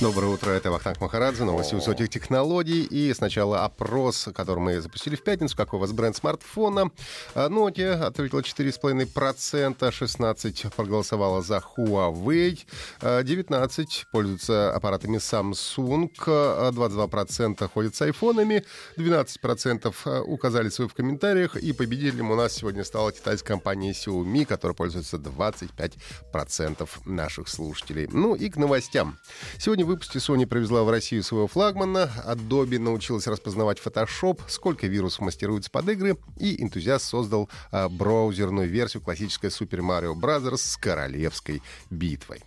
Доброе утро, это Вахтанг Махарадзе, новости высоких технологий. И сначала опрос, который мы запустили в пятницу. Какой у вас бренд смартфона? А, Nokia ответила 4,5%, 16% проголосовала за Huawei, 19% пользуются аппаратами Samsung, 22% ходят с айфонами, 12% указали свои в комментариях. И победителем у нас сегодня стала китайская компания Xiaomi, которая пользуется 25% наших слушателей. Ну и к новостям. Сегодня в выпуске Sony привезла в Россию своего флагмана, Adobe научилась распознавать Photoshop, сколько вирусов мастеруется под игры, и энтузиаст создал а, браузерную версию классической Super Mario Bros. с королевской битвой.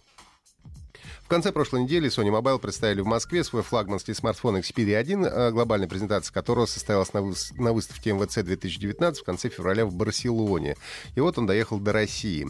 В конце прошлой недели Sony Mobile представили в Москве свой флагманский смартфон Xperia 1, э, глобальная презентация которого состоялась на, вы... на выставке МВЦ 2019 в конце февраля в Барселоне. И вот он доехал до России.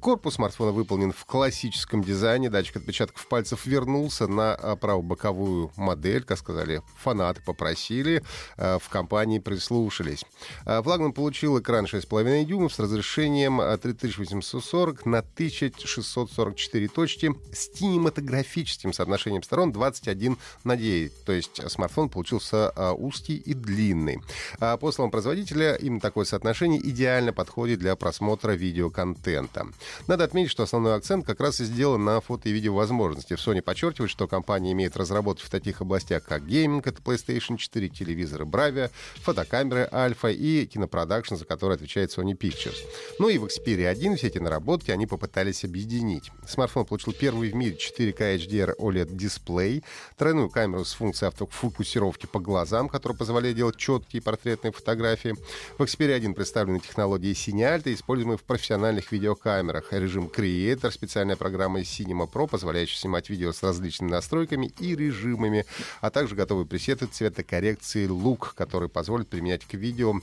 Корпус смартфона выполнен в классическом дизайне. Датчик отпечатков пальцев вернулся на э, правобоковую модель. Как сказали, фанаты попросили, э, в компании прислушались. Флагман получил экран 6,5 дюймов с разрешением 3840 на 1644 точки с кинематографией фотографическим соотношением сторон 21 на 9. То есть смартфон получился а, узкий и длинный. А, по словам производителя, именно такое соотношение идеально подходит для просмотра видеоконтента. Надо отметить, что основной акцент как раз и сделан на фото и видео возможности. В Sony подчеркивают, что компания имеет разработки в таких областях, как гейминг, это PlayStation 4, телевизоры Bravia, фотокамеры Alpha и кинопродакшн, за который отвечает Sony Pictures. Ну и в Xperia 1 все эти наработки они попытались объединить. Смартфон получил первый в мире 4 4К HDR OLED-дисплей, тройную камеру с функцией автофокусировки по глазам, которая позволяет делать четкие портретные фотографии. В Xperia 1 представлены технологии Alta, используемые в профессиональных видеокамерах. Режим Creator, специальная программа из Cinema Pro, позволяющая снимать видео с различными настройками и режимами, а также готовые пресеты цветокоррекции Look, которые позволят применять к видео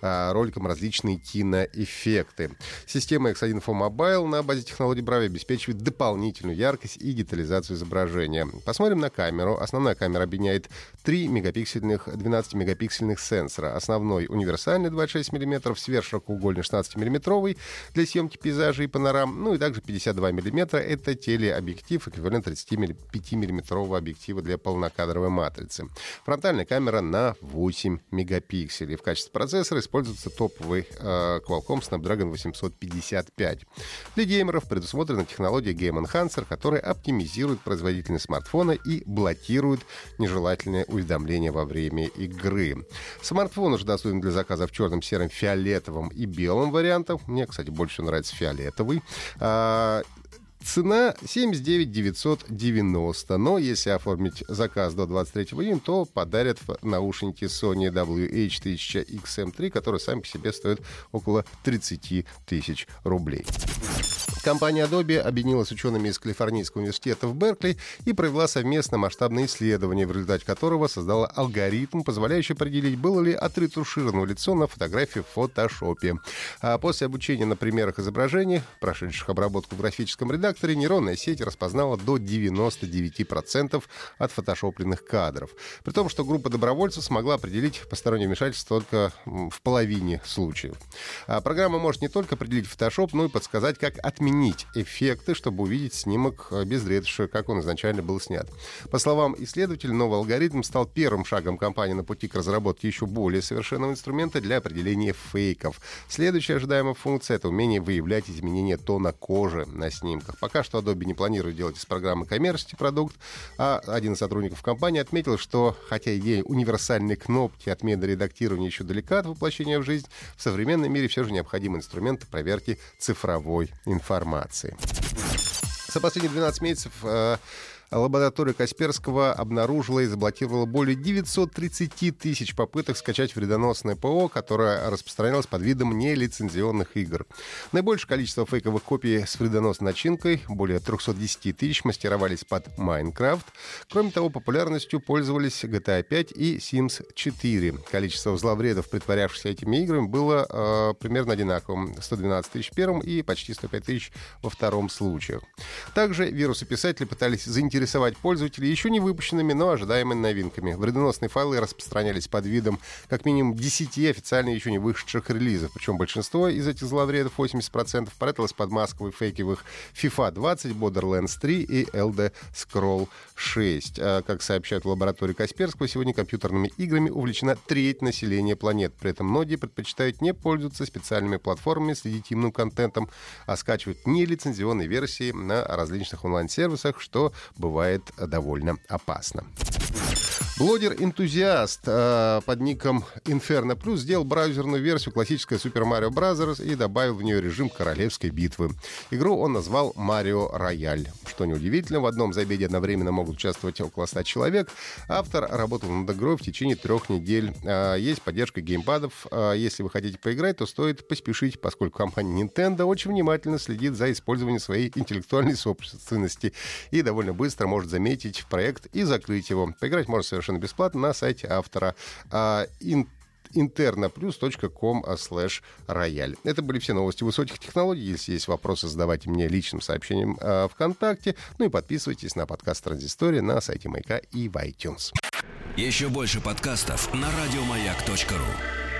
а, роликам различные киноэффекты. Система X1 for Mobile на базе технологий Bravi обеспечивает дополнительную яркость и детализацию изображения. Посмотрим на камеру. Основная камера объединяет 3 мегапиксельных, 12-мегапиксельных сенсора. Основной универсальный 26 мм, сверхширокоугольный 16 мм для съемки пейзажей и панорам. Ну и также 52 мм — это телеобъектив, эквивалент 35 мм объектива для полнокадровой матрицы. Фронтальная камера на 8 мегапикселей. В качестве процессора используется топовый э, Qualcomm Snapdragon 855. Для геймеров предусмотрена технология Game Enhancer, которая оптимизирует оптимизирует производительность смартфона и блокирует нежелательные уведомления во время игры. Смартфон уже доступен для заказа в черном, сером, фиолетовом и белом вариантах. Мне, кстати, больше нравится фиолетовый. А, Цена 79 990, но если оформить заказ до 23 июня, то подарят наушники Sony WH-1000XM3, которые сами по себе стоят около 30 тысяч рублей. Компания Adobe объединилась с учеными из Калифорнийского университета в Беркли и провела совместно масштабное исследование, в результате которого создала алгоритм, позволяющий определить, было ли отретушировано лицо на фотографии в фотошопе. А после обучения на примерах изображений, прошедших обработку в графическом редакторе, нейронная сеть распознала до 99% от фотошопленных кадров. При том, что группа добровольцев смогла определить постороннее вмешательство только в половине случаев. А программа может не только определить фотошоп, но и подсказать, как отменить изменить эффекты, чтобы увидеть снимок э, без ретуши, как он изначально был снят. По словам исследователей, новый алгоритм стал первым шагом компании на пути к разработке еще более совершенного инструмента для определения фейков. Следующая ожидаемая функция — это умение выявлять изменения тона кожи на снимках. Пока что Adobe не планирует делать из программы коммерческий продукт, а один из сотрудников компании отметил, что хотя идея универсальной кнопки отмены редактирования еще далека от воплощения в жизнь, в современном мире все же необходим инструмент проверки цифровой информации информации. За последние 12 месяцев э, лаборатория Касперского обнаружила и заблокировала более 930 тысяч попыток скачать вредоносное ПО, которое распространялось под видом нелицензионных игр. Наибольшее количество фейковых копий с вредоносной начинкой, более 310 тысяч, мастеровались под Minecraft. Кроме того, популярностью пользовались GTA 5 и Sims 4. Количество зловредов, притворявшихся этими играми, было э, примерно одинаковым. 112 тысяч в первом и почти 105 тысяч во втором случаях. Также вирусы-писатели пытались заинтересовать пользователей еще не выпущенными, но ожидаемыми новинками. Вредоносные файлы распространялись под видом как минимум 10 официально еще не вышедших релизов. Причем большинство из этих зловредов, 80%, пряталось под масковой фейковых FIFA 20, Borderlands 3 и Elder Scroll 6. А, как сообщают в лаборатории Касперского, сегодня компьютерными играми увлечена треть населения планет. При этом многие предпочитают не пользоваться специальными платформами с легитимным контентом, а скачивать нелицензионные версии на различных онлайн-сервисах, что бывает довольно опасно. Блогер-энтузиаст э, под ником Inferno Plus сделал браузерную версию классической Super Mario Bros. и добавил в нее режим королевской битвы. Игру он назвал Mario Royale. Что неудивительно, в одном забеге одновременно могут участвовать около 100 человек. Автор работал над игрой в течение трех недель. Э, есть поддержка геймпадов. Э, если вы хотите поиграть, то стоит поспешить, поскольку компания Nintendo очень внимательно следит за использованием своей интеллектуальной собственности и довольно быстро может заметить проект и закрыть его. Поиграть можно совершенно совершенно бесплатно на сайте автора а, slash рояль. Это были все новости высоких технологий. Если есть вопросы, задавайте мне личным сообщением э, ВКонтакте. Ну и подписывайтесь на подкаст Транзистория на сайте Маяка и в iTunes. Еще больше подкастов на радиомаяк.ру